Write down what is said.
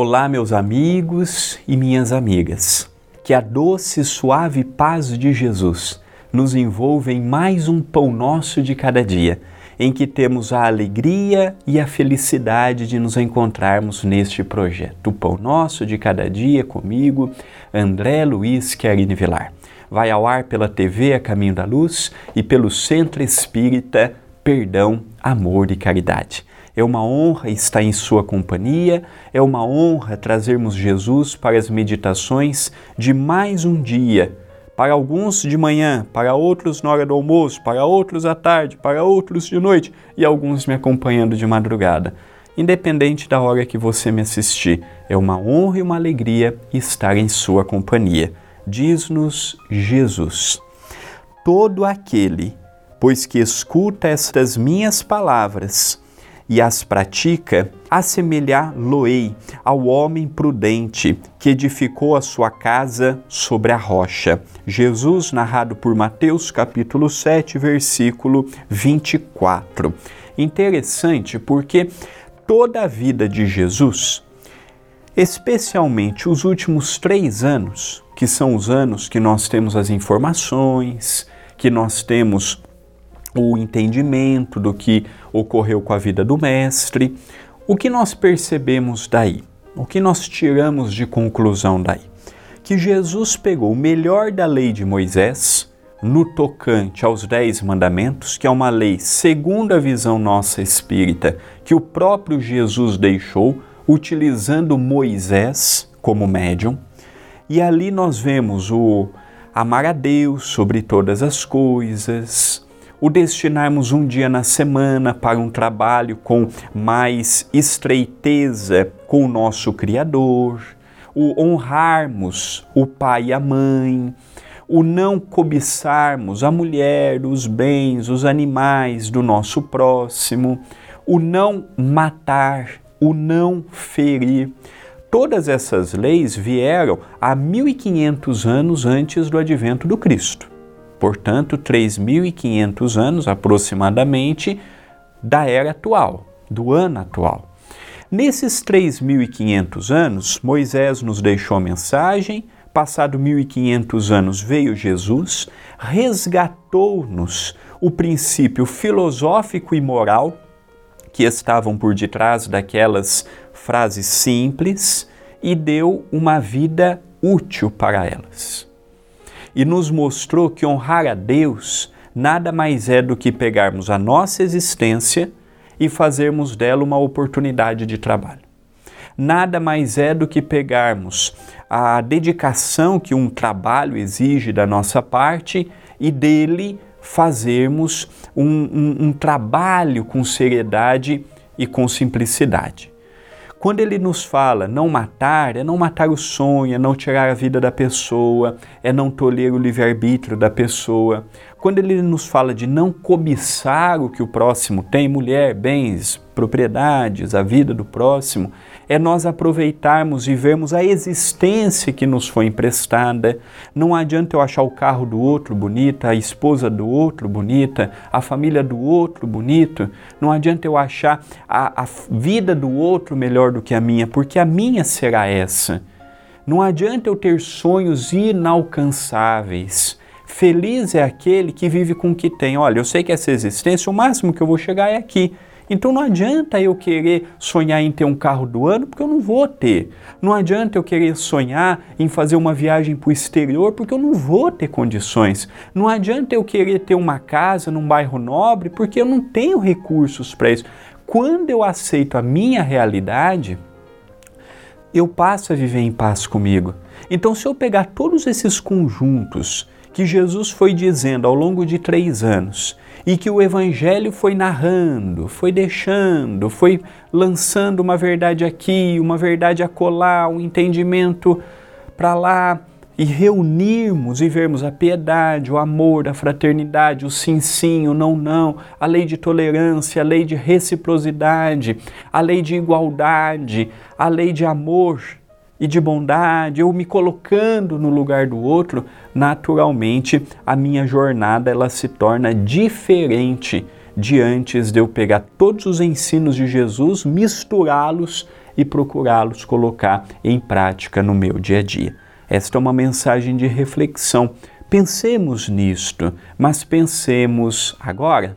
Olá, meus amigos e minhas amigas. Que a doce e suave paz de Jesus nos envolva em mais um pão nosso de cada dia, em que temos a alegria e a felicidade de nos encontrarmos neste projeto. O pão nosso de cada dia comigo, André Luiz Querini Vilar. Vai ao ar pela TV A Caminho da Luz e pelo Centro Espírita Perdão, Amor e Caridade. É uma honra estar em Sua companhia, é uma honra trazermos Jesus para as meditações de mais um dia. Para alguns de manhã, para outros na hora do almoço, para outros à tarde, para outros de noite e alguns me acompanhando de madrugada. Independente da hora que você me assistir, é uma honra e uma alegria estar em Sua companhia. Diz-nos Jesus: Todo aquele, pois que escuta estas minhas palavras, e as pratica, assemelhar-lo-ei ao homem prudente que edificou a sua casa sobre a rocha. Jesus, narrado por Mateus, capítulo 7, versículo 24. Interessante porque toda a vida de Jesus, especialmente os últimos três anos, que são os anos que nós temos as informações, que nós temos o entendimento do que ocorreu com a vida do Mestre. O que nós percebemos daí? O que nós tiramos de conclusão daí? Que Jesus pegou o melhor da lei de Moisés no tocante aos Dez Mandamentos, que é uma lei segundo a visão nossa espírita, que o próprio Jesus deixou, utilizando Moisés como médium. E ali nós vemos o amar a Deus sobre todas as coisas, o destinarmos um dia na semana para um trabalho com mais estreiteza com o nosso Criador, o honrarmos o pai e a mãe, o não cobiçarmos a mulher, os bens, os animais do nosso próximo, o não matar, o não ferir. Todas essas leis vieram há 1500 anos antes do advento do Cristo portanto, 3.500 anos aproximadamente da era atual, do ano atual. Nesses 3.500 anos, Moisés nos deixou a mensagem, passado 1.500 anos veio Jesus, resgatou-nos o princípio filosófico e moral que estavam por detrás daquelas frases simples e deu uma vida útil para elas e nos mostrou que honrar a Deus nada mais é do que pegarmos a nossa existência e fazermos dela uma oportunidade de trabalho. Nada mais é do que pegarmos a dedicação que um trabalho exige da nossa parte e dele fazermos um, um, um trabalho com seriedade e com simplicidade. Quando ele nos fala não matar, é não matar o sonho, é não tirar a vida da pessoa, é não tolher o livre-arbítrio da pessoa. Quando ele nos fala de não cobiçar o que o próximo tem, mulher, bens, propriedades, a vida do próximo, é nós aproveitarmos e vermos a existência que nos foi emprestada. Não adianta eu achar o carro do outro bonito, a esposa do outro bonita, a família do outro bonito. Não adianta eu achar a, a vida do outro melhor do que a minha, porque a minha será essa. Não adianta eu ter sonhos inalcançáveis. Feliz é aquele que vive com o que tem. Olha, eu sei que essa existência, o máximo que eu vou chegar é aqui. Então não adianta eu querer sonhar em ter um carro do ano, porque eu não vou ter. Não adianta eu querer sonhar em fazer uma viagem para o exterior, porque eu não vou ter condições. Não adianta eu querer ter uma casa num bairro nobre, porque eu não tenho recursos para isso. Quando eu aceito a minha realidade, eu passo a viver em paz comigo. Então, se eu pegar todos esses conjuntos que Jesus foi dizendo ao longo de três anos e que o Evangelho foi narrando, foi deixando, foi lançando uma verdade aqui, uma verdade acolá, um entendimento para lá, e reunirmos e vermos a piedade, o amor, a fraternidade, o sim sim, o não não, a lei de tolerância, a lei de reciprocidade, a lei de igualdade, a lei de amor e de bondade, eu me colocando no lugar do outro, naturalmente a minha jornada ela se torna diferente de antes de eu pegar todos os ensinos de Jesus, misturá-los e procurá-los colocar em prática no meu dia a dia. Esta é uma mensagem de reflexão. Pensemos nisto, mas pensemos agora.